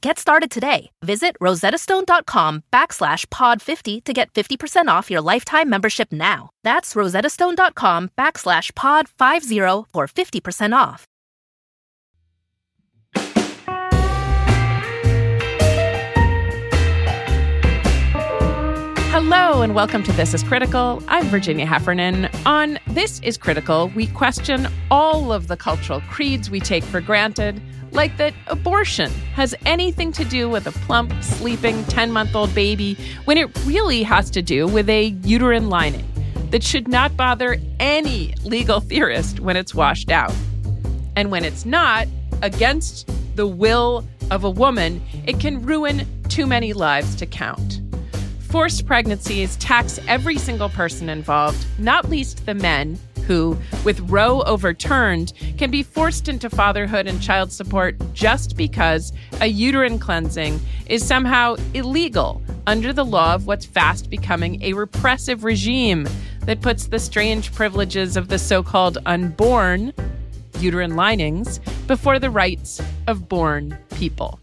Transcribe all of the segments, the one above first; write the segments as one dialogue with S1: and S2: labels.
S1: Get started today. Visit rosettastone.com backslash pod50 to get 50% off your lifetime membership now. That's rosettastone.com backslash pod50 for 50% off.
S2: Hello and welcome to This is Critical. I'm Virginia Heffernan. On This is Critical, we question all of the cultural creeds we take for granted – like that abortion has anything to do with a plump, sleeping 10 month old baby when it really has to do with a uterine lining that should not bother any legal theorist when it's washed out. And when it's not, against the will of a woman, it can ruin too many lives to count. Forced pregnancies tax every single person involved, not least the men who, with Roe overturned, can be forced into fatherhood and child support just because a uterine cleansing is somehow illegal under the law of what's fast becoming a repressive regime that puts the strange privileges of the so called unborn, uterine linings, before the rights of born people.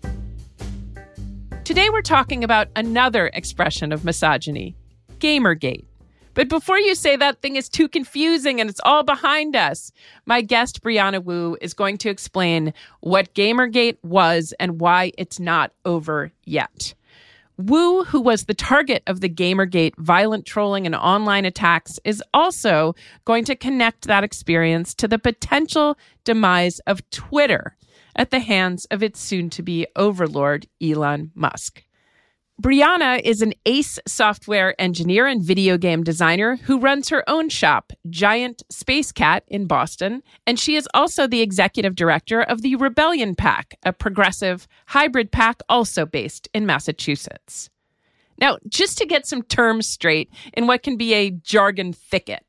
S2: Today, we're talking about another expression of misogyny Gamergate. But before you say that thing is too confusing and it's all behind us, my guest, Brianna Wu, is going to explain what Gamergate was and why it's not over yet. Wu, who was the target of the Gamergate violent trolling and online attacks, is also going to connect that experience to the potential demise of Twitter at the hands of its soon to be overlord, Elon Musk. Brianna is an ace software engineer and video game designer who runs her own shop, Giant Space Cat, in Boston. And she is also the executive director of the Rebellion PAC, a progressive hybrid PAC also based in Massachusetts. Now, just to get some terms straight in what can be a jargon thicket,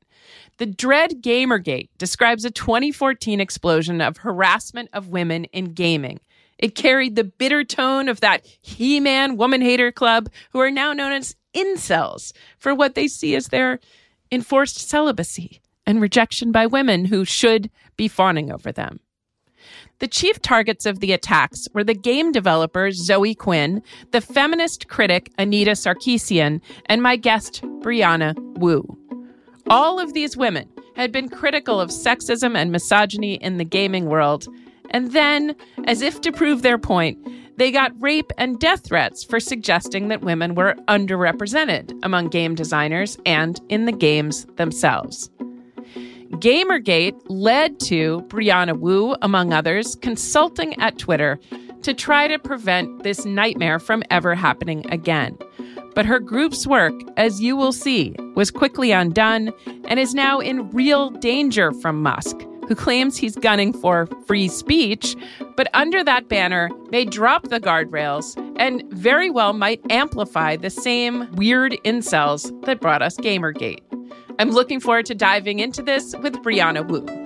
S2: the Dread Gamergate describes a 2014 explosion of harassment of women in gaming it carried the bitter tone of that He Man woman hater club who are now known as incels for what they see as their enforced celibacy and rejection by women who should be fawning over them. The chief targets of the attacks were the game developer Zoe Quinn, the feminist critic Anita Sarkeesian, and my guest Brianna Wu. All of these women had been critical of sexism and misogyny in the gaming world and then, as if to prove their point, they got rape and death threats for suggesting that women were underrepresented among game designers and in the games themselves. Gamergate led to Brianna Wu, among others, consulting at Twitter to try to prevent this nightmare from ever happening again. But her group's work, as you will see, was quickly undone and is now in real danger from Musk who claims he's gunning for free speech, but under that banner may drop the guardrails and very well might amplify the same weird incels that brought us Gamergate. I'm looking forward to diving into this with Brianna Wu.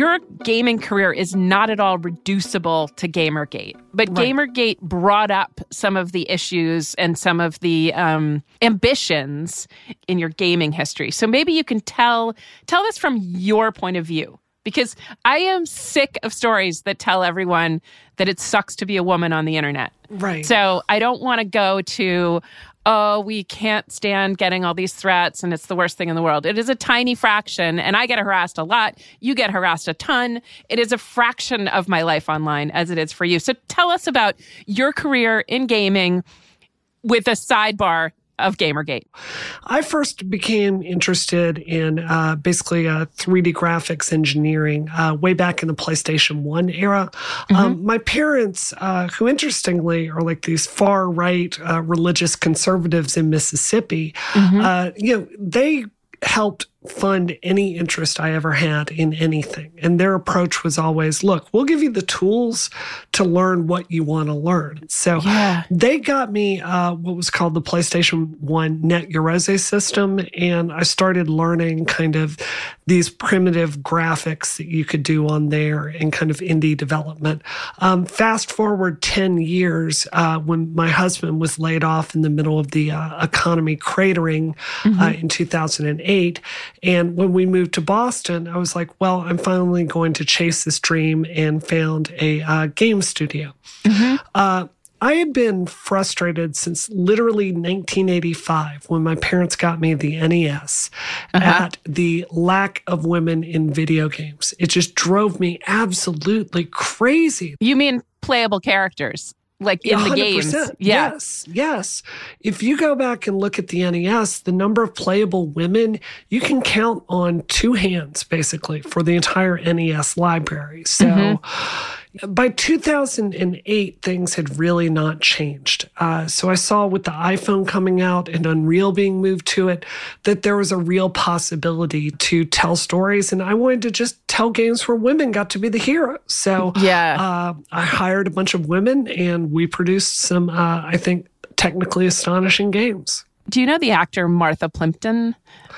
S2: Your gaming career is not at all reducible to Gamergate, but right. Gamergate brought up some of the issues and some of the um, ambitions in your gaming history. So maybe you can tell tell us from your point of view because I am sick of stories that tell everyone that it sucks to be a woman on the internet.
S3: Right.
S2: So I don't want to go to oh, we can't stand getting all these threats and it's the worst thing in the world. It is a tiny fraction, and I get harassed a lot. You get harassed a ton. It is a fraction of my life online as it is for you. So tell us about your career in gaming with a sidebar of Gamergate?
S3: I first became interested in uh, basically uh, 3D graphics engineering uh, way back in the PlayStation 1 era. Mm-hmm. Um, my parents, uh, who interestingly are like these far right uh, religious conservatives in Mississippi, mm-hmm. Uh, you know, they helped fund any interest I ever had in anything. And their approach was always look, we'll give you the tools to learn what you want to learn. So yeah. they got me uh, what was called the PlayStation 1 Net Yaroze system. And I started learning kind of these primitive graphics that you could do on there and kind of indie development. Um, fast forward 10 years uh, when my husband was laid off in the middle of the uh, economy cratering uh, mm-hmm. in 2008 and when we moved to Boston, I was like, well, I'm finally going to chase this dream and found a uh, game studio. Mm-hmm. I had been frustrated since literally 1985 when my parents got me the NES uh-huh. at the lack of women in video games. It just drove me absolutely crazy.
S2: You mean playable characters? like in 100%. the games.
S3: Yeah. Yes, yes. If you go back and look at the NES, the number of playable women, you can count on two hands basically for the entire NES library. So mm-hmm by 2008, things had really not changed. Uh, so I saw with the iPhone coming out and Unreal being moved to it that there was a real possibility to tell stories. And I wanted to just tell games where women got to be the hero. So yeah, uh, I hired a bunch of women and we produced some, uh, I think, technically astonishing games.
S2: Do you know the actor Martha Plimpton?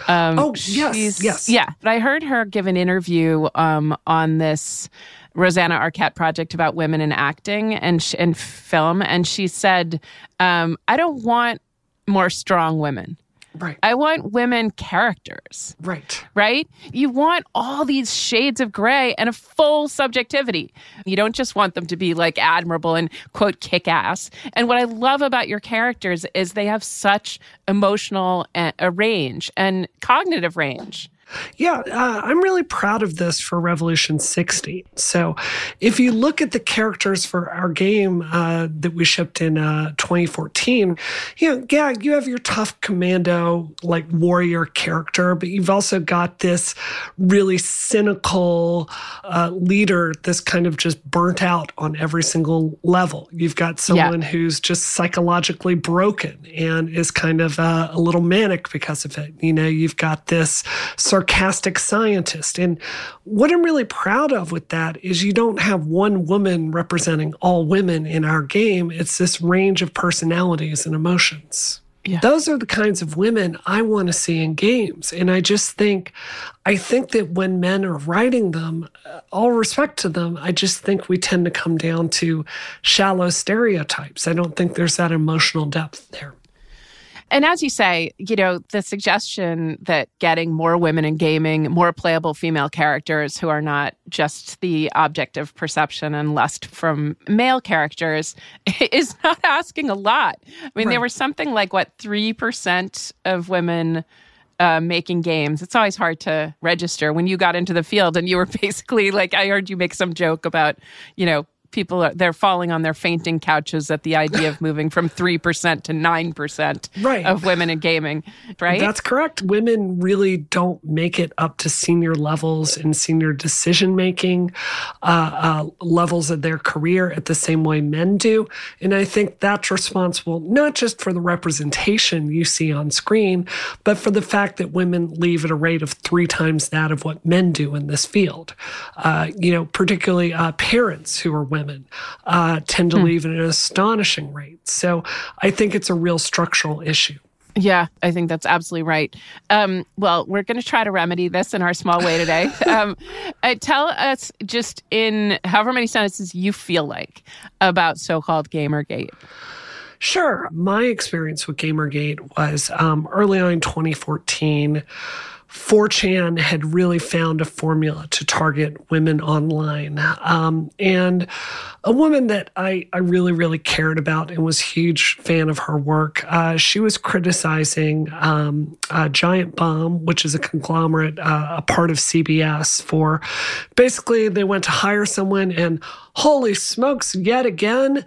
S3: Um, oh, yes, yes.
S2: Yeah, but I heard her give an interview um, on this Rosanna Arquette project about women in acting and sh- and film, and she said, um, "I don't want more strong women."
S3: Right.
S2: I want women characters.
S3: Right.
S2: Right? You want all these shades of gray and a full subjectivity. You don't just want them to be like admirable and quote kick ass. And what I love about your characters is they have such emotional uh, range and cognitive range.
S3: Yeah, uh, I'm really proud of this for Revolution 60. So, if you look at the characters for our game uh, that we shipped in uh, 2014, you know, yeah, you have your tough commando, like warrior character, but you've also got this really cynical uh, leader that's kind of just burnt out on every single level. You've got someone yeah. who's just psychologically broken and is kind of uh, a little manic because of it. You know, you've got this sarcastic scientist. And what I'm really proud of with that is you don't have one woman representing all women in our game. It's this range of personalities and emotions. Yeah. Those are the kinds of women I want to see in games. And I just think, I think that when men are writing them, uh, all respect to them, I just think we tend to come down to shallow stereotypes. I don't think there's that emotional depth there.
S2: And as you say, you know, the suggestion that getting more women in gaming, more playable female characters who are not just the object of perception and lust from male characters is not asking a lot. I mean, right. there was something like, what, 3% of women. Uh, making games. It's always hard to register when you got into the field and you were basically like, I heard you make some joke about, you know, people are they're falling on their fainting couches at the idea of moving from 3% to 9% right. of women in gaming, right?
S3: That's correct. Women really don't make it up to senior levels in senior decision making uh, uh, levels of their career at the same way men do. And I think that's responsible not just for the representation you see on screen, but for the fact that women leave at a rate of three times that of what men do in this field. Uh, you know, particularly uh, parents who are women women uh, tend to hmm. leave at an astonishing rate. So I think it's a real structural issue.
S2: Yeah, I think that's absolutely right. Um, well, we're going to try to remedy this in our small way today. um, uh, tell us just in however many sentences you feel like about so called Gamergate.
S3: Sure. My experience with Gamergate was um, early on in 2014. 4chan had really found a formula to target women online. Um, and a woman that I, I really, really cared about and was huge fan of her work, uh, she was criticizing um, Giant Bomb, which is a conglomerate, uh, a part of CBS, for basically they went to hire someone and holy smokes, yet again,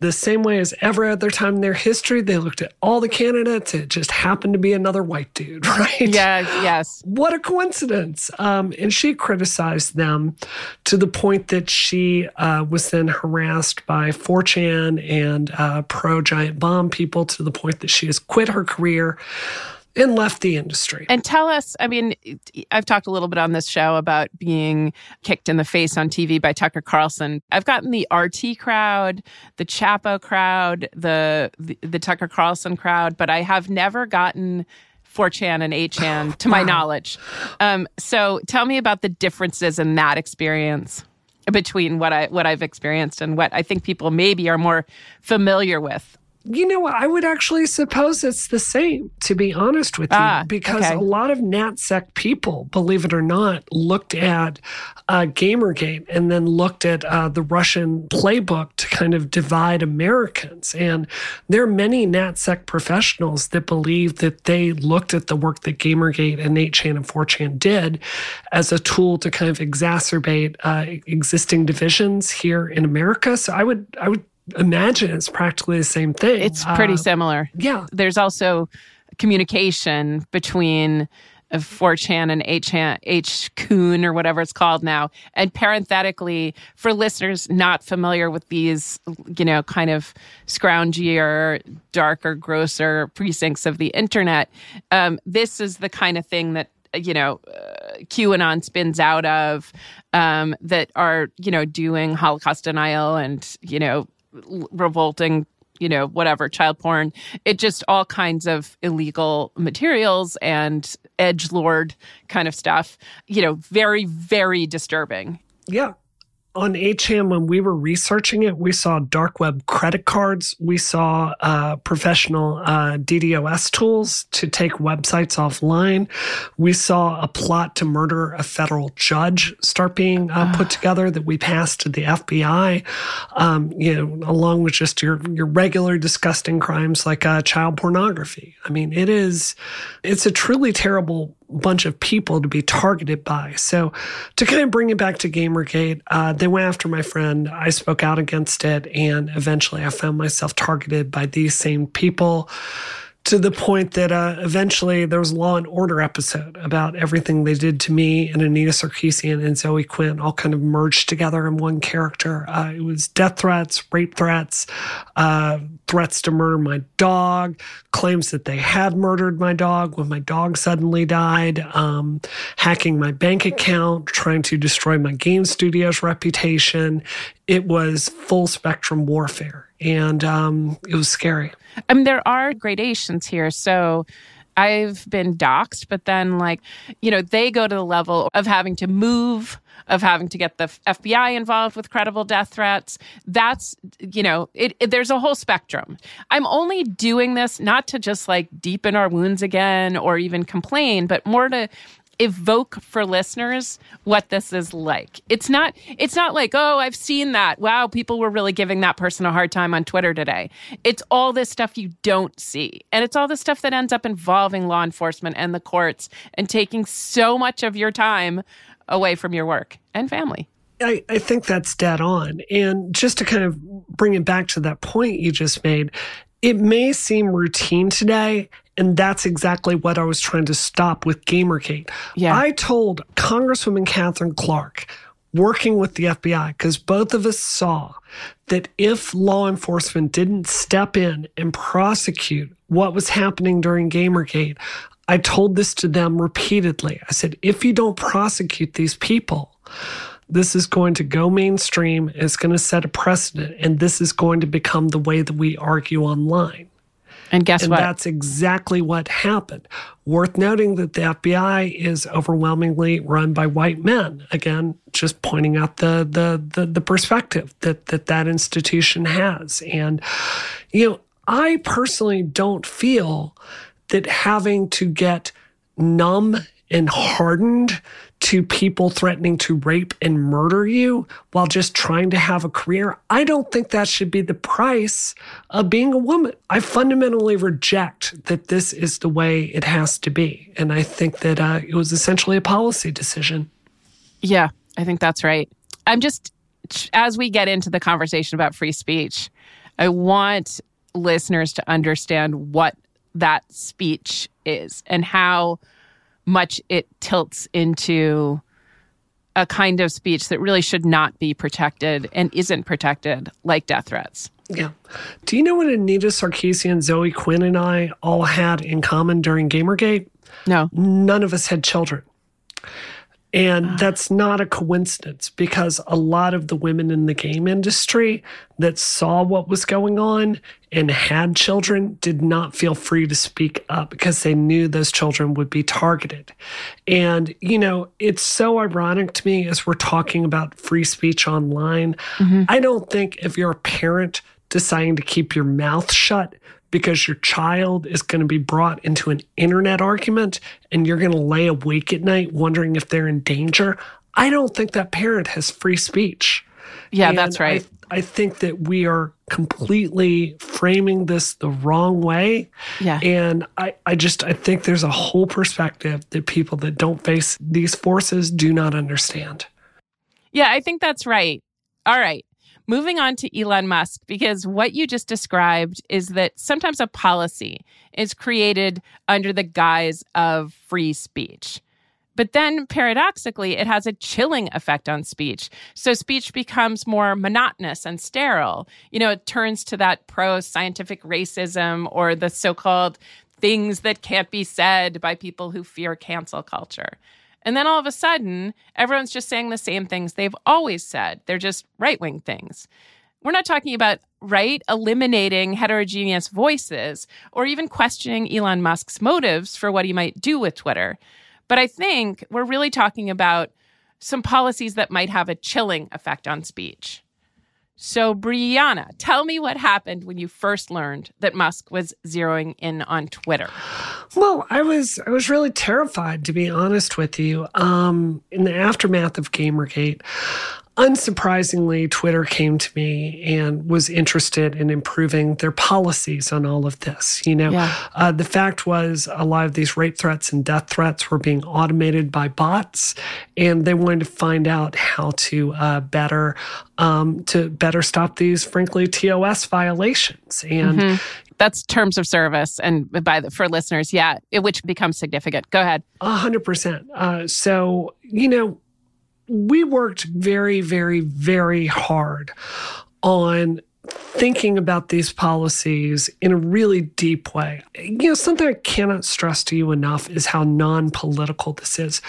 S3: the same way as every other time in their history. They looked at all the candidates. It just happened to be another white dude, right?
S2: Yeah, yes.
S3: What a coincidence. Um, and she criticized them to the point that she uh, was then harassed by 4chan and uh, pro giant bomb people to the point that she has quit her career and left the industry.
S2: And tell us, I mean, I've talked a little bit on this show about being kicked in the face on TV by Tucker Carlson. I've gotten the RT crowd, the Chapo crowd, the the, the Tucker Carlson crowd, but I have never gotten 4chan and 8chan to my wow. knowledge. Um, so tell me about the differences in that experience between what I what I've experienced and what I think people maybe are more familiar with
S3: you know what? I would actually suppose it's the same, to be honest with you, ah, because okay. a lot of NatSec people, believe it or not, looked at uh, Gamergate and then looked at uh, the Russian playbook to kind of divide Americans. And there are many NatSec professionals that believe that they looked at the work that Gamergate and 8chan and 4chan did as a tool to kind of exacerbate uh, existing divisions here in America. So I would, I would imagine it's practically the same thing.
S2: It's pretty uh, similar.
S3: Yeah.
S2: There's also communication between 4chan and 8 8kun or whatever it's called now. And parenthetically, for listeners not familiar with these, you know, kind of scroungier, darker, grosser precincts of the internet, um, this is the kind of thing that you know, uh, QAnon spins out of um, that are, you know, doing Holocaust denial and, you know, revolting you know, whatever, child porn. It just all kinds of illegal materials and edge lord kind of stuff. You know, very, very disturbing.
S3: Yeah on 8chan, when we were researching it, we saw dark web credit cards. We saw uh, professional uh, DDoS tools to take websites offline. We saw a plot to murder a federal judge start being uh, put together that we passed to the FBI. Um, you know, along with just your your regular disgusting crimes like uh, child pornography. I mean, it is it's a truly terrible bunch of people to be targeted by. So, to kind of bring it back to Gamergate, uh, they went after my friend. I spoke out against it, and eventually I found myself targeted by these same people to the point that uh, eventually there was a Law and Order episode about everything they did to me and Anita Sarkeesian and Zoe Quinn all kind of merged together in one character. Uh, it was death threats, rape threats, uh, threats to murder my dog, claims that they had murdered my dog when my dog suddenly died, um, hacking my bank account, trying to destroy my game studio's reputation. It was full spectrum warfare, and um, it was scary.
S2: I mean, there are gradations here. So I've been doxxed, but then, like, you know, they go to the level of having to move, of having to get the FBI involved with credible death threats. That's, you know, it, it, there's a whole spectrum. I'm only doing this not to just like deepen our wounds again or even complain, but more to evoke for listeners what this is like. It's not it's not like, "Oh, I've seen that. Wow, people were really giving that person a hard time on Twitter today." It's all this stuff you don't see. And it's all the stuff that ends up involving law enforcement and the courts and taking so much of your time away from your work and family.
S3: I, I think that's dead on. And just to kind of bring it back to that point you just made, it may seem routine today, and that's exactly what I was trying to stop with Gamergate. Yeah. I told Congresswoman Katherine Clark, working with the FBI, because both of us saw that if law enforcement didn't step in and prosecute what was happening during Gamergate, I told this to them repeatedly. I said, if you don't prosecute these people, this is going to go mainstream. It's going to set a precedent, and this is going to become the way that we argue online.
S2: And guess
S3: and
S2: what?
S3: That's exactly what happened. Worth noting that the FBI is overwhelmingly run by white men. Again, just pointing out the the the, the perspective that, that that institution has. And you know, I personally don't feel that having to get numb and hardened to people threatening to rape and murder you while just trying to have a career, I don't think that should be the price of being a woman. I fundamentally reject that this is the way it has to be. And I think that uh, it was essentially a policy decision.
S2: Yeah, I think that's right. I'm just, as we get into the conversation about free speech, I want listeners to understand what that speech is and how much it tilts into a kind of speech that really should not be protected and isn't protected, like death threats.
S3: Yeah. Do you know what Anita Sarkeesian, Zoe Quinn, and I all had in common during Gamergate?
S2: No.
S3: None of us had children. And that's not a coincidence because a lot of the women in the game industry that saw what was going on and had children did not feel free to speak up because they knew those children would be targeted. And, you know, it's so ironic to me as we're talking about free speech online. Mm-hmm. I don't think if you're a parent deciding to keep your mouth shut, because your child is going to be brought into an internet argument and you're going to lay awake at night wondering if they're in danger. I don't think that parent has free speech.
S2: Yeah, and that's right.
S3: I, I, think that we are completely framing this the wrong way.
S2: Yeah.
S3: And I, I just I think there's a whole perspective that people that don't face these forces do not understand.
S2: Yeah, I think that's right. All right. Moving on to Elon Musk, because what you just described is that sometimes a policy is created under the guise of free speech. But then paradoxically, it has a chilling effect on speech. So speech becomes more monotonous and sterile. You know, it turns to that pro scientific racism or the so called things that can't be said by people who fear cancel culture. And then all of a sudden, everyone's just saying the same things they've always said. They're just right wing things. We're not talking about right eliminating heterogeneous voices or even questioning Elon Musk's motives for what he might do with Twitter. But I think we're really talking about some policies that might have a chilling effect on speech. So, Brianna, tell me what happened when you first learned that Musk was zeroing in on Twitter.
S3: Well, I was I was really terrified to be honest with you. Um, in the aftermath of Gamergate, unsurprisingly, Twitter came to me and was interested in improving their policies on all of this. You know, yeah. uh, the fact was a lot of these rape threats and death threats were being automated by bots, and they wanted to find out how to uh, better um, to better stop these, frankly, TOS violations. And mm-hmm.
S2: That's terms of service, and by the, for listeners, yeah, it, which becomes significant. Go ahead.
S3: A hundred percent. Uh, so you know, we worked very, very, very hard on thinking about these policies in a really deep way. You know, something I cannot stress to you enough is how non political this is.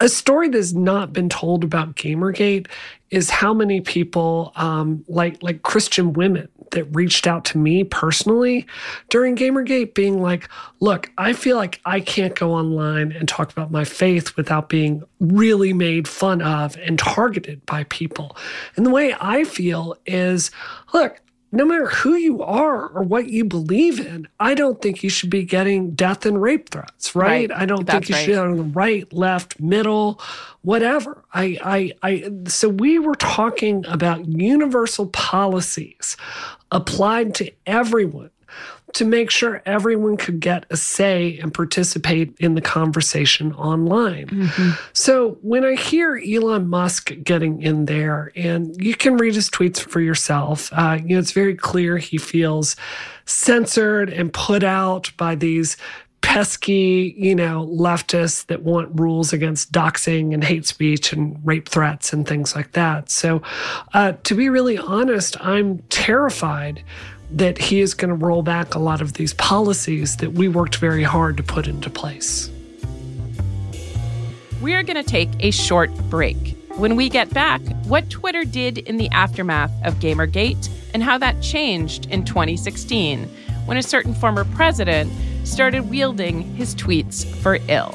S3: A story that's not been told about Gamergate is how many people, um, like like Christian women, that reached out to me personally during Gamergate, being like, "Look, I feel like I can't go online and talk about my faith without being really made fun of and targeted by people." And the way I feel is, look, no matter who you are or what you believe in, I don't think you should be getting death and rape threats, right? right. I don't That's think you right. should be on the right, left, middle, whatever. I, I, I, so we were talking about universal policies applied to everyone to make sure everyone could get a say and participate in the conversation online. Mm-hmm. So when I hear Elon Musk getting in there, and you can read his tweets for yourself, uh, you know, it's very clear he feels censored and put out by these pesky, you know, leftists that want rules against doxing and hate speech and rape threats and things like that. So, uh, to be really honest, I'm terrified that he is going to roll back a lot of these policies that we worked very hard to put into place.
S2: We are going to take a short break. When we get back, what Twitter did in the aftermath of Gamergate and how that changed in 2016 when a certain former president started wielding his tweets for ill.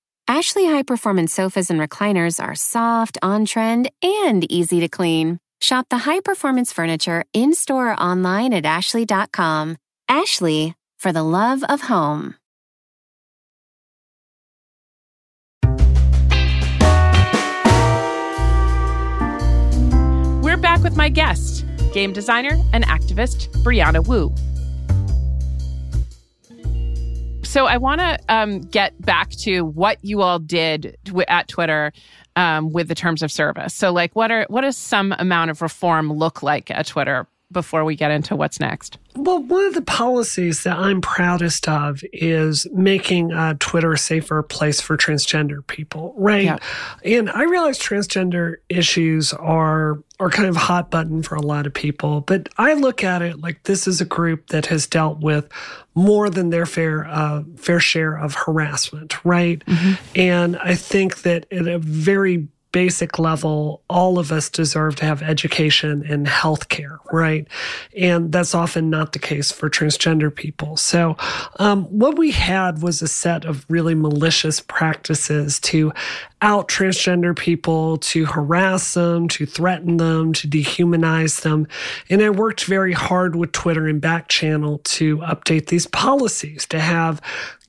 S4: Ashley high performance sofas and recliners are soft, on trend, and easy to clean. Shop the high performance furniture in store or online at ashley.com. Ashley, for the love of home.
S2: We're back with my guest, game designer and activist Brianna Wu. So I want to um, get back to what you all did at Twitter um, with the terms of service. So, like, what are what does some amount of reform look like at Twitter before we get into what's next?
S3: Well, one of the policies that I'm proudest of is making uh, Twitter a safer place for transgender people, right? Yeah. And I realize transgender issues are are kind of hot button for a lot of people, but I look at it like this is a group that has dealt with more than their fair uh, fair share of harassment, right? Mm-hmm. And I think that at a very basic level, all of us deserve to have education and healthcare, right? And that's often not the case for transgender people. So, um, what we had was a set of really malicious practices to out transgender people, to harass them, to threaten them, to dehumanize them. And I worked very hard with Twitter and Back Channel to update these policies to have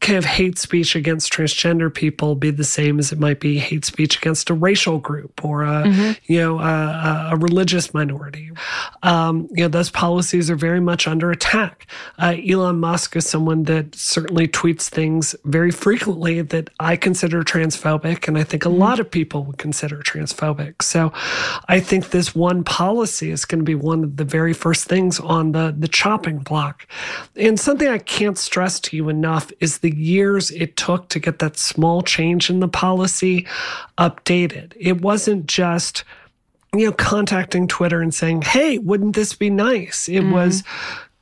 S3: kind of hate speech against transgender people be the same as it might be hate speech against a racial group or a mm-hmm. you know a, a, religious minority. Um, you know those policies are very much under attack. Uh, Elon Musk is someone that certainly tweets things very frequently that I consider transphobic, and I think a mm-hmm. lot of people would consider transphobic. So I think this one policy is going to be one of the very first things on the the chopping block. And something I can't stress to you enough is the years it took to get that small change in the policy updated. It wasn't just you know contacting Twitter and saying, "Hey, wouldn't this be nice?" It mm-hmm. was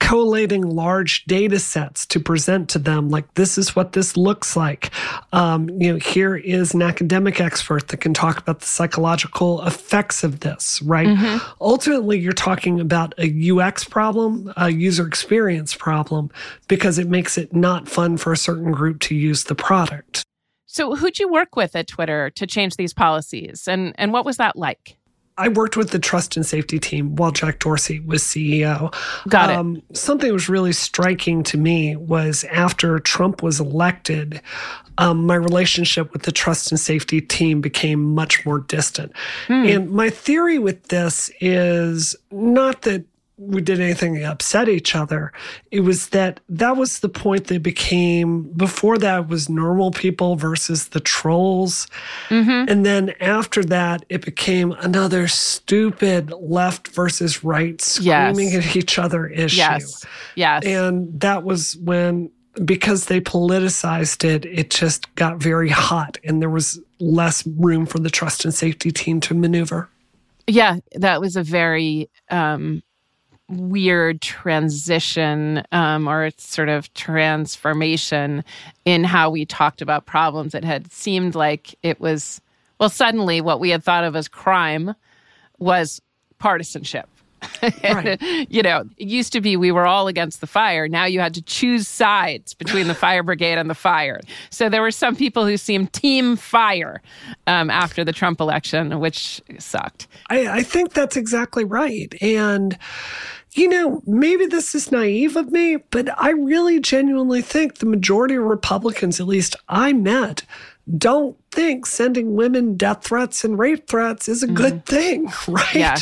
S3: collating large data sets to present to them like this is what this looks like. Um, you know here is an academic expert that can talk about the psychological effects of this right? Mm-hmm. ultimately you're talking about a ux problem a user experience problem because it makes it not fun for a certain group to use the product.
S2: So who'd you work with at twitter to change these policies? And and what was that like
S3: I worked with the trust and safety team while Jack Dorsey was CEO.
S2: Got it. Um,
S3: something that was really striking to me was after Trump was elected, um, my relationship with the trust and safety team became much more distant. Hmm. And my theory with this is not that we did anything to upset each other. It was that that was the point that became before that was normal people versus the trolls. Mm-hmm. And then after that, it became another stupid left versus right screaming yes. at each other issue.
S2: Yes. Yes.
S3: And that was when because they politicized it, it just got very hot and there was less room for the trust and safety team to maneuver.
S2: Yeah, that was a very um weird transition um, or sort of transformation in how we talked about problems. It had seemed like it was, well, suddenly what we had thought of as crime was partisanship.
S3: Right.
S2: you know, it used to be we were all against the fire. Now you had to choose sides between the fire brigade and the fire. So there were some people who seemed team fire um, after the Trump election, which sucked.
S3: I, I think that's exactly right. And you know, maybe this is naive of me, but I really genuinely think the majority of Republicans, at least I met, don't think sending women death threats and rape threats is a mm-hmm. good thing, right?
S2: Yeah.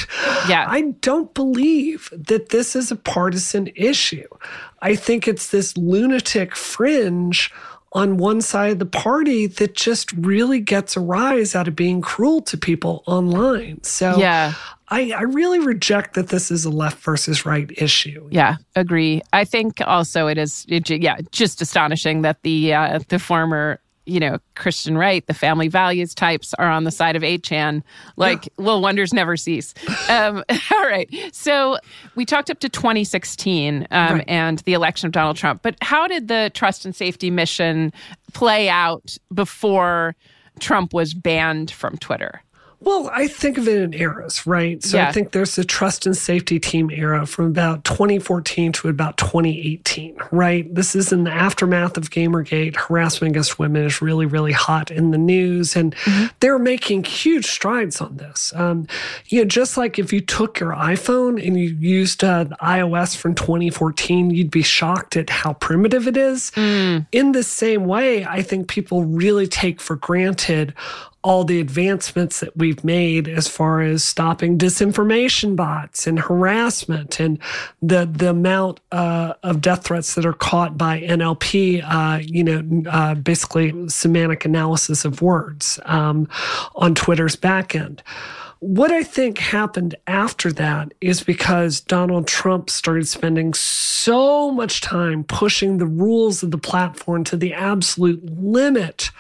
S2: yeah.
S3: I don't believe that this is a partisan issue. I think it's this lunatic fringe on one side of the party that just really gets a rise out of being cruel to people online. So
S2: yeah.
S3: I, I really reject that this is a left versus right issue.
S2: Yeah, agree. I think also it is, it, yeah, just astonishing that the uh, the former you know, Christian right, the family values types are on the side of 8chan. Like, yeah. little wonders never cease. um, all right. So we talked up to 2016 um, right. and the election of Donald Trump. But how did the trust and safety mission play out before Trump was banned from Twitter?
S3: Well, I think of it in eras, right? So yeah. I think there's the trust and safety team era from about 2014 to about 2018, right? This is in the aftermath of Gamergate. Harassment against women is really, really hot in the news, and mm-hmm. they're making huge strides on this. Um, you know, just like if you took your iPhone and you used uh, iOS from 2014, you'd be shocked at how primitive it is. Mm. In the same way, I think people really take for granted all the advancements that we've made as far as stopping disinformation bots and harassment and the the amount uh, of death threats that are caught by NLP, uh, you know, uh, basically semantic analysis of words um, on Twitter's backend. What I think happened after that is because Donald Trump started spending so much time pushing the rules of the platform to the absolute limit.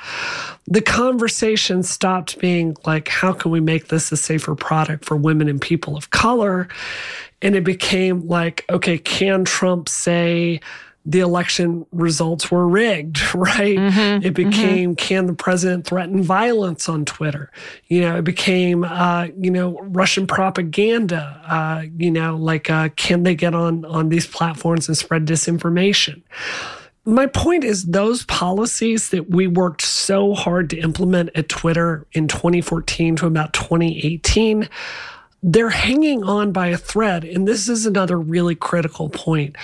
S3: The conversation stopped being like, how can we make this a safer product for women and people of color? And it became like, okay, can Trump say, the election results were rigged, right? Mm-hmm, it mm-hmm. became, mm-hmm. can the president threaten violence on Twitter? You know, it became, uh, you know, Russian propaganda. Uh, you know, like, uh, can they get on on these platforms and spread disinformation? My point is, those policies that we worked so hard to implement at Twitter in 2014 to about 2018 they're hanging on by a thread. And this is another really critical point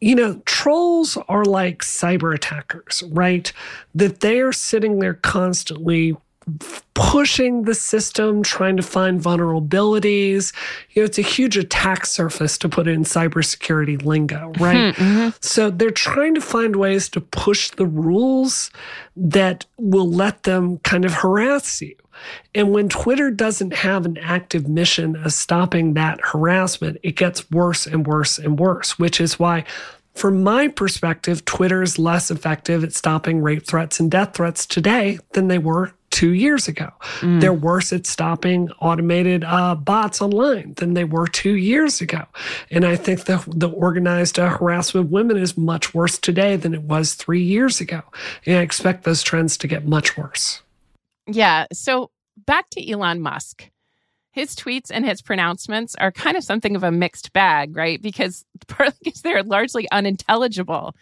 S3: you know, trolls are like cyber attackers, right? That they are sitting there constantly pushing the system, trying to find vulnerabilities. You know, it's a huge attack surface to put in cybersecurity lingo, right? Mm-hmm. So they're trying to find ways to push the rules that will let them kind of harass you. And when Twitter doesn't have an active mission of stopping that harassment, it gets worse and worse and worse, which is why from my perspective, Twitter is less effective at stopping rape threats and death threats today than they were two years ago. Mm. They're worse at stopping automated uh, bots online than they were two years ago. And I think the, the organized uh, harassment of women is much worse today than it was three years ago. And I expect those trends to get much worse.
S2: Yeah. So back to Elon Musk his tweets and his pronouncements are kind of something of a mixed bag, right? Because they're largely unintelligible.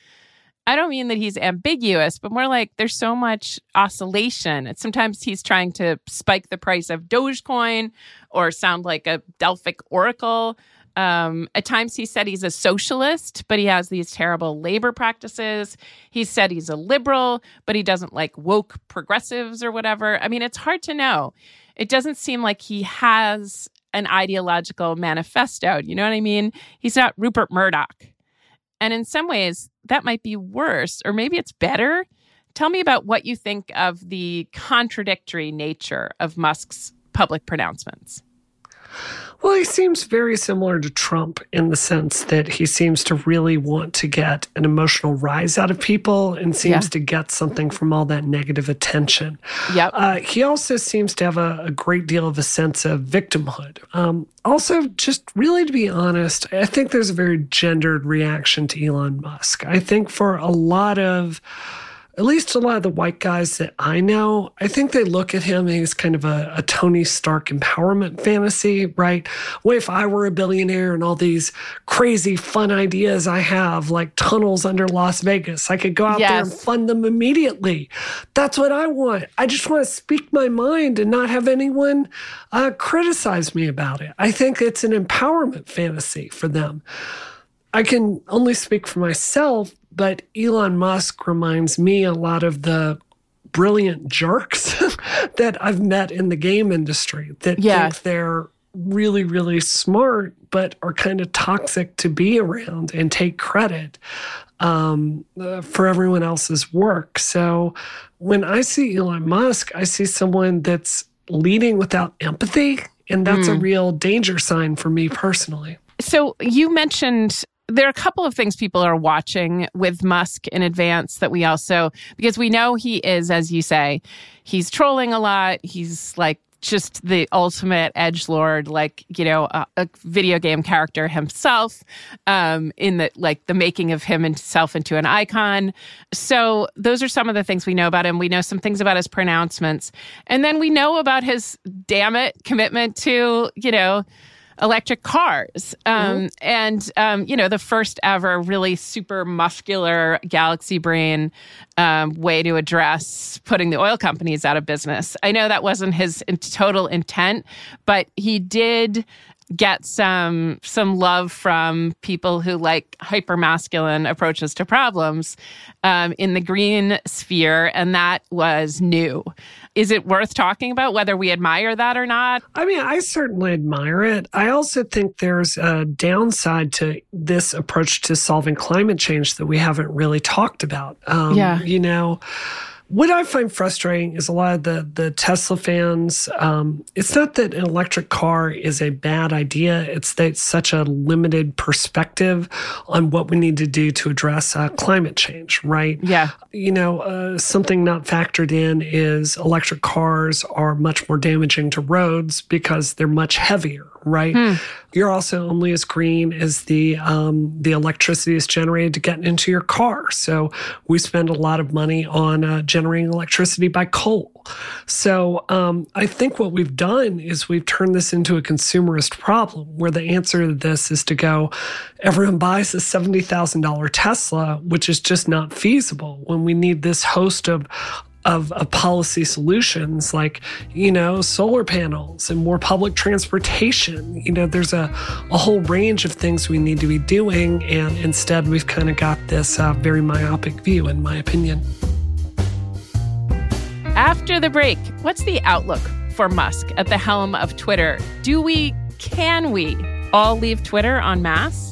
S2: I don't mean that he's ambiguous, but more like there's so much oscillation. Sometimes he's trying to spike the price of Dogecoin or sound like a Delphic oracle. Um, at times he said he's a socialist, but he has these terrible labor practices. He said he's a liberal, but he doesn't like woke progressives or whatever. I mean, it's hard to know it doesn't seem like he has an ideological manifesto. You know what I mean? He's not Rupert Murdoch. And in some ways, that might be worse, or maybe it's better. Tell me about what you think of the contradictory nature of Musk's public pronouncements.
S3: Well, he seems very similar to Trump in the sense that he seems to really want to get an emotional rise out of people and seems yeah. to get something from all that negative attention.
S2: Yep.
S3: Uh, he also seems to have a, a, great deal of a sense of victimhood. Um, also, just really to be honest, I think there's a very gendered reaction to Elon Musk. I think for a lot of at least a lot of the white guys that I know, I think they look at him as kind of a, a Tony Stark empowerment fantasy, right? What if I were a billionaire and all these crazy fun ideas I have, like tunnels under Las Vegas, I could go out yes. there and fund them immediately. That's what I want. I just want to speak my mind and not have anyone uh, criticize me about it. I think it's an empowerment fantasy for them. I can only speak for myself, but Elon Musk reminds me a lot of the brilliant jerks that I've met in the game industry that yeah. think they're really, really smart, but are kind of toxic to be around and take credit um, uh, for everyone else's work. So when I see Elon Musk, I see someone that's leading without empathy. And that's mm. a real danger sign for me personally.
S2: So you mentioned there are a couple of things people are watching with Musk in advance that we also because we know he is, as you say, he's trolling a lot. He's like just the ultimate edge lord, like you know, a, a video game character himself. Um, in the like the making of him himself into an icon. So those are some of the things we know about him. We know some things about his pronouncements, and then we know about his damn it commitment to you know electric cars. Um, mm-hmm. And, um, you know, the first ever really super muscular galaxy brain um, way to address putting the oil companies out of business. I know that wasn't his total intent, but he did get some some love from people who like hyper masculine approaches to problems um, in the green sphere, and that was new. Is it worth talking about whether we admire that or not?
S3: I mean, I certainly admire it. I also think there's a downside to this approach to solving climate change that we haven't really talked about. Um, yeah. You know, what I find frustrating is a lot of the the Tesla fans. Um, it's not that an electric car is a bad idea; it's that it's such a limited perspective on what we need to do to address uh, climate change. Right?
S2: Yeah.
S3: You know, uh, something not factored in is electric cars are much more damaging to roads because they're much heavier right? Hmm. You're also only as green as the um, the electricity is generated to get into your car. So we spend a lot of money on uh, generating electricity by coal. So um, I think what we've done is we've turned this into a consumerist problem, where the answer to this is to go, everyone buys a seventy thousand dollar Tesla, which is just not feasible when we need this host of of, of policy solutions like, you know, solar panels and more public transportation. You know, there's a, a whole range of things we need to be doing. And instead, we've kind of got this uh, very myopic view, in my opinion.
S2: After the break, what's the outlook for Musk at the helm of Twitter? Do we, can we all leave Twitter en masse?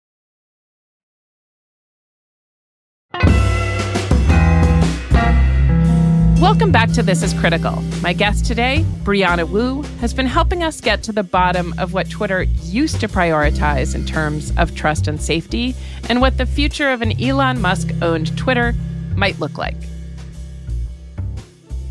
S2: Welcome back to This is Critical. My guest today, Brianna Wu, has been helping us get to the bottom of what Twitter used to prioritize in terms of trust and safety and what the future of an Elon Musk owned Twitter might look like.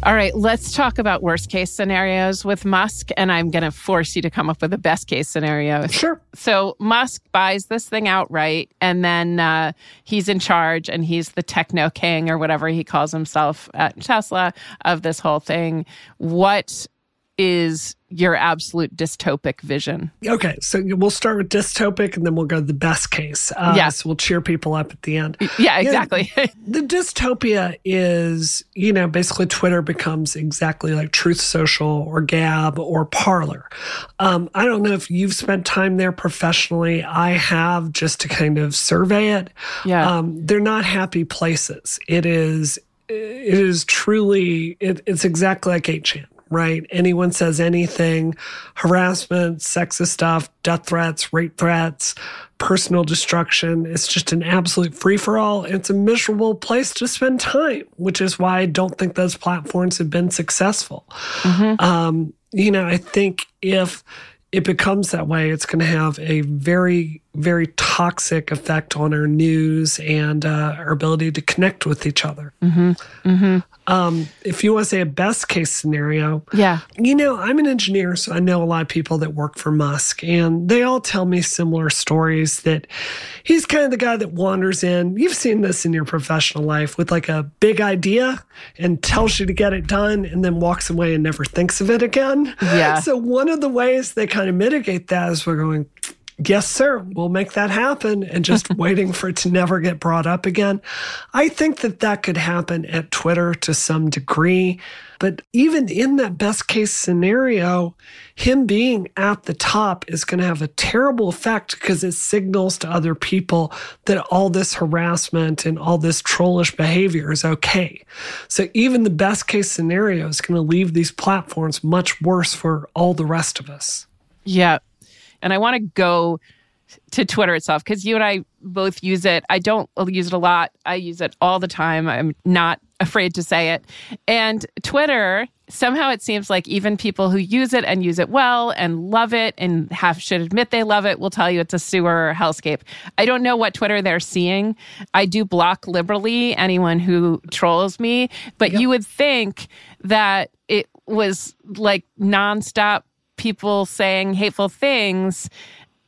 S2: All right, let's talk about worst case scenarios with Musk. And I'm going to force you to come up with a best case scenario.
S3: Sure.
S2: So Musk buys this thing outright, and then uh, he's in charge and he's the techno king or whatever he calls himself at Tesla of this whole thing. What is your absolute dystopic vision?
S3: Okay, so we'll start with dystopic and then we'll go to the best case. Uh, yes. we'll cheer people up at the end.
S2: Yeah, exactly.
S3: Yeah, the dystopia is, you know, basically Twitter becomes exactly like Truth Social or Gab or Parler. Um, I don't know if you've spent time there professionally. I have just to kind of survey it.
S2: Yeah.
S3: Um, they're not happy places. It is it is truly it, it's exactly like 8chan right? Anyone says anything, harassment, sexist stuff, death threats, rape threats, personal destruction. It's just an absolute free for all. It's a miserable place to spend time, which is why I don't think those platforms have been successful. Mm-hmm. Um, you know, I think if it becomes that way, it's going to have a very very toxic effect on our news and uh, our ability to connect with each other. Mm-hmm. Mm-hmm. Um, if you want to say a best case scenario,
S2: yeah,
S3: you know, I'm an engineer, so I know a lot of people that work for Musk, and they all tell me similar stories that he's kind of the guy that wanders in. You've seen this in your professional life with like a big idea and tells you to get it done and then walks away and never thinks of it again.
S2: Yeah.
S3: So one of the ways they kind of mitigate that is we're going, yes, sir, we'll make that happen, and just waiting for it to never get brought up again. I think that that could happen at Twitter to some degree. But even in that best case scenario, him being at the top is going to have a terrible effect because it signals to other people that all this harassment and all this trollish behavior is okay. So even the best case scenario is going to leave these platforms much worse for all the rest of us.
S2: Yeah. And I want to go to Twitter itself because you and I both use it. I don't use it a lot. I use it all the time. I'm not afraid to say it. And Twitter, somehow it seems like even people who use it and use it well and love it and have should admit they love it will tell you it's a sewer hellscape. I don't know what Twitter they're seeing. I do block liberally anyone who trolls me, but yep. you would think that it was like nonstop people saying hateful things.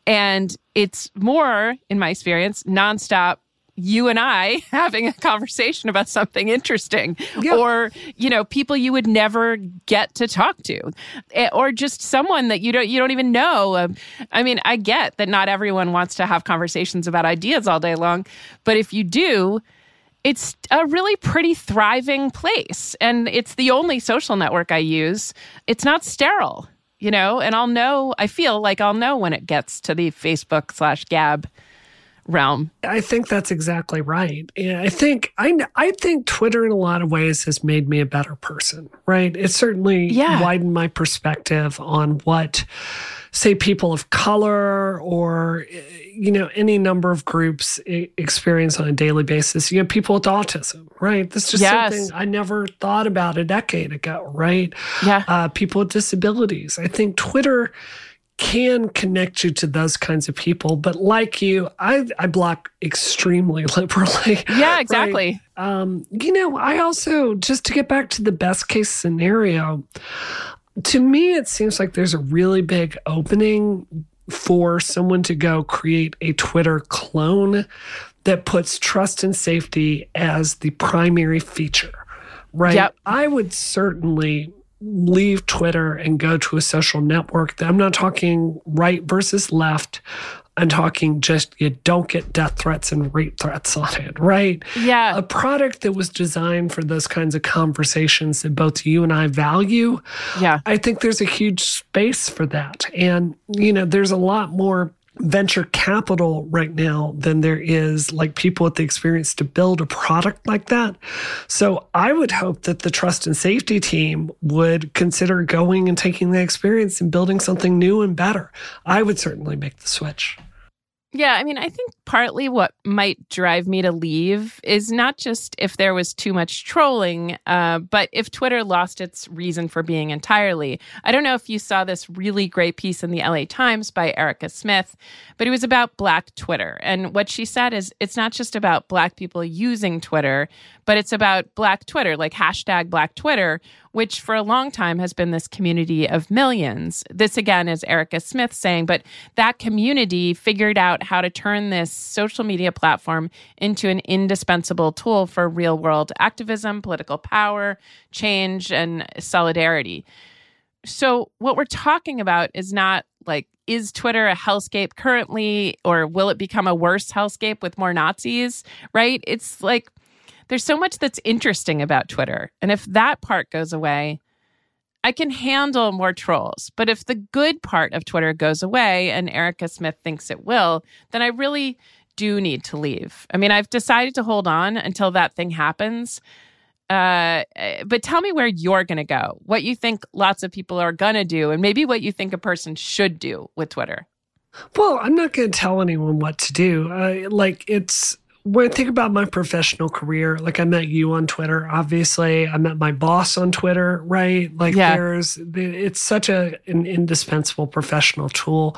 S2: And it's more, in my experience, nonstop you and I having a conversation about something interesting. Yeah. or you know people you would never get to talk to. Eh, or just someone that you don't you don't even know. Um, I mean I get that not everyone wants to have conversations about ideas all day long but if you do it's a really pretty thriving place. And it's the only social network I use. It's not sterile you know, and I'll know, I feel like I'll know when it gets to the Facebook slash Gab realm.
S3: I think that's exactly right. I think I I think Twitter in a lot of ways has made me a better person, right? It certainly yeah. widened my perspective on what say people of color or you know any number of groups experience on a daily basis. You know people with autism right? That's just yes. something i never thought about a decade ago right?
S2: Yeah.
S3: Uh, people with disabilities. I think twitter can connect you to those kinds of people but like you i i block extremely liberally
S2: yeah exactly.
S3: Right? um you know i also just to get back to the best case scenario to me, it seems like there's a really big opening for someone to go create a Twitter clone that puts trust and safety as the primary feature, right?
S2: Yep.
S3: I would certainly leave Twitter and go to a social network. I'm not talking right versus left. I'm talking just you don't get death threats and rape threats on it, right?
S2: Yeah.
S3: A product that was designed for those kinds of conversations that both you and I value.
S2: Yeah.
S3: I think there's a huge space for that. And, you know, there's a lot more venture capital right now than there is like people with the experience to build a product like that. So I would hope that the trust and safety team would consider going and taking the experience and building something new and better. I would certainly make the switch.
S2: Yeah, I mean, I think partly what might drive me to leave is not just if there was too much trolling, uh, but if Twitter lost its reason for being entirely. I don't know if you saw this really great piece in the LA Times by Erika Smith, but it was about Black Twitter. And what she said is it's not just about Black people using Twitter, but it's about Black Twitter, like hashtag Black Twitter, which for a long time has been this community of millions. This again is Erika Smith saying, but that community figured out how to turn this social media platform into an indispensable tool for real world activism, political power, change, and solidarity. So, what we're talking about is not like, is Twitter a hellscape currently, or will it become a worse hellscape with more Nazis? Right? It's like, there's so much that's interesting about Twitter. And if that part goes away, I can handle more trolls. But if the good part of Twitter goes away and Erika Smith thinks it will, then I really do need to leave. I mean, I've decided to hold on until that thing happens. Uh, but tell me where you're going to go, what you think lots of people are going to do, and maybe what you think a person should do with Twitter.
S3: Well, I'm not going to tell anyone what to do. Uh, like, it's when I think about my professional career, like I met you on Twitter, obviously, I met my boss on Twitter, right? Like yeah. there's, it's such a an indispensable professional tool.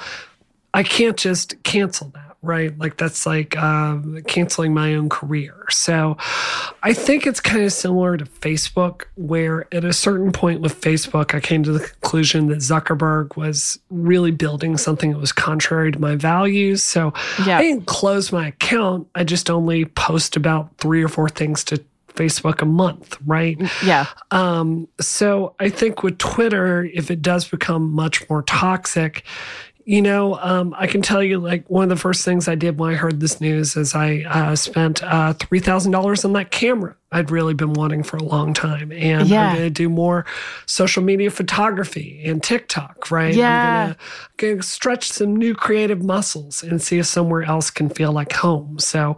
S3: I can't just cancel that, right? Like that's like um, canceling my own career. So I think it's kind of similar to Facebook, where at a certain point with Facebook, I came to the conclusion that Zuckerberg was really building something that was contrary to my values. So yeah. I didn't close my account. I just only post about three or four things to Facebook a month, right?
S2: Yeah.
S3: Um, so I think with Twitter, if it does become much more toxic, you know, um, I can tell you, like, one of the first things I did when I heard this news is I uh, spent uh, $3,000 on that camera I'd really been wanting for a long time. And yeah. I'm going to do more social media photography and TikTok, right?
S2: Yeah.
S3: I'm going to stretch some new creative muscles and see if somewhere else can feel like home. So,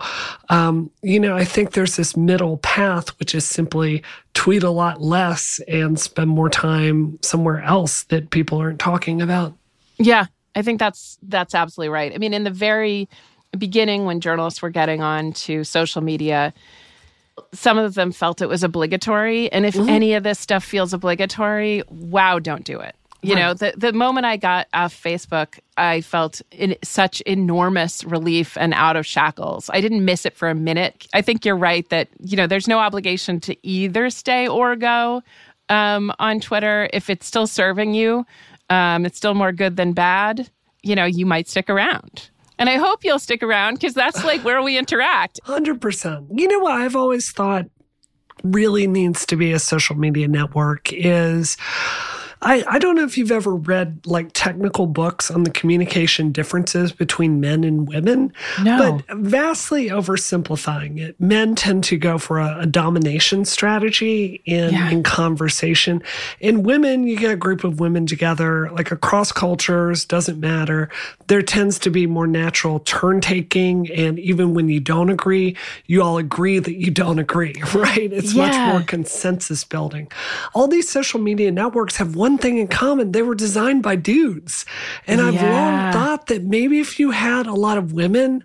S3: um, you know, I think there's this middle path, which is simply tweet a lot less and spend more time somewhere else that people aren't talking about.
S2: Yeah, I think that's that's absolutely right. I mean, in the very beginning, when journalists were getting on to social media, some of them felt it was obligatory. And if mm-hmm. any of this stuff feels obligatory, wow, don't do it. You right. know, the, the moment I got off Facebook, I felt in such enormous relief and out of shackles. I didn't miss it for a minute. I think you're right that, you know, there's no obligation to either stay or go um, on Twitter if it's still serving you um, it's still more good than bad, you know, you might stick around. And I hope you'll stick around because that's like where we interact.
S3: 100%. You know what I've always thought really needs to be a social media network is I, I don't know if you've ever read like technical books on the communication differences between men and women.
S2: No.
S3: But vastly oversimplifying it, men tend to go for a, a domination strategy in, yeah. in conversation. In women, you get a group of women together, like across cultures, doesn't matter. There tends to be more natural turn taking. And even when you don't agree, you all agree that you don't agree, right? It's yeah. much more consensus building. All these social media networks have one thing in common. They were designed by dudes. And I've long thought that maybe if you had a lot of women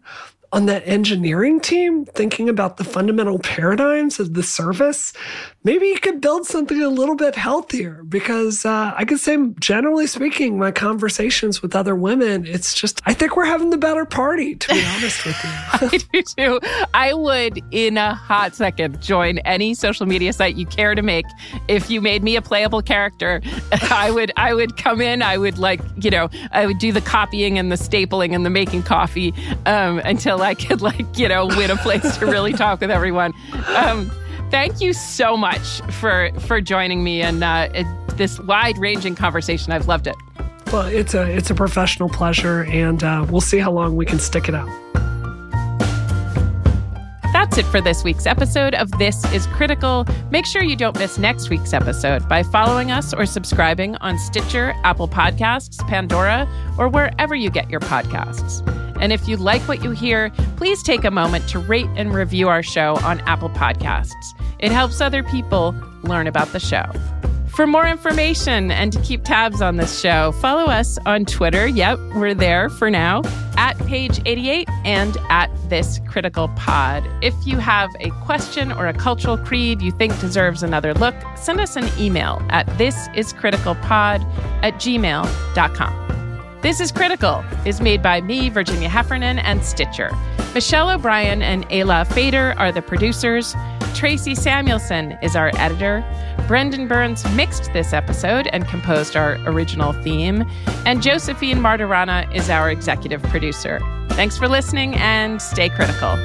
S3: on that engineering team thinking about the fundamental paradigms of the service, maybe you could build something a little bit healthier because uh, I could say, generally speaking, my conversations with other women, it's just, I think we're having the better party, to be honest with you.
S2: I do too. I would, in a hot second, join any social media site you care to make. If you made me a playable character, I would, I would come in, I would like, you know, I would do the copying and the stapling and the making coffee um, until I could like, you know, win a place to really talk with everyone. Um, thank you so much for for joining me and uh, this wide ranging conversation. I've loved it.
S3: Well, it's a it's a professional pleasure, and uh, we'll see how long we can stick it out.
S2: That's it for this week's episode of This is Critical. Make sure you don't miss next week's episode by following us or subscribing on Stitcher, Apple Podcasts, Pandora, or wherever you get your podcasts. And if you like what you hear, please take a moment to rate and review our show on Apple Podcasts. It helps other people learn about the show. For more information and to keep tabs on this show, follow us on Twitter. Yep, we're there for now at page88 and at this critical pod. If you have a question or a cultural creed you think deserves another look, send us an email at thisiscriticalpod at gmail.com. This is Critical is made by me, Virginia Heffernan, and Stitcher. Michelle O'Brien and Ayla Fader are the producers. Tracy Samuelson is our editor. Brendan Burns mixed this episode and composed our original theme. And Josephine Martirana is our executive producer. Thanks for listening and stay critical.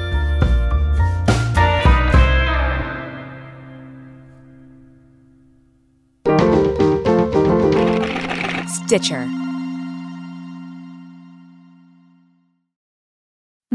S4: Stitcher.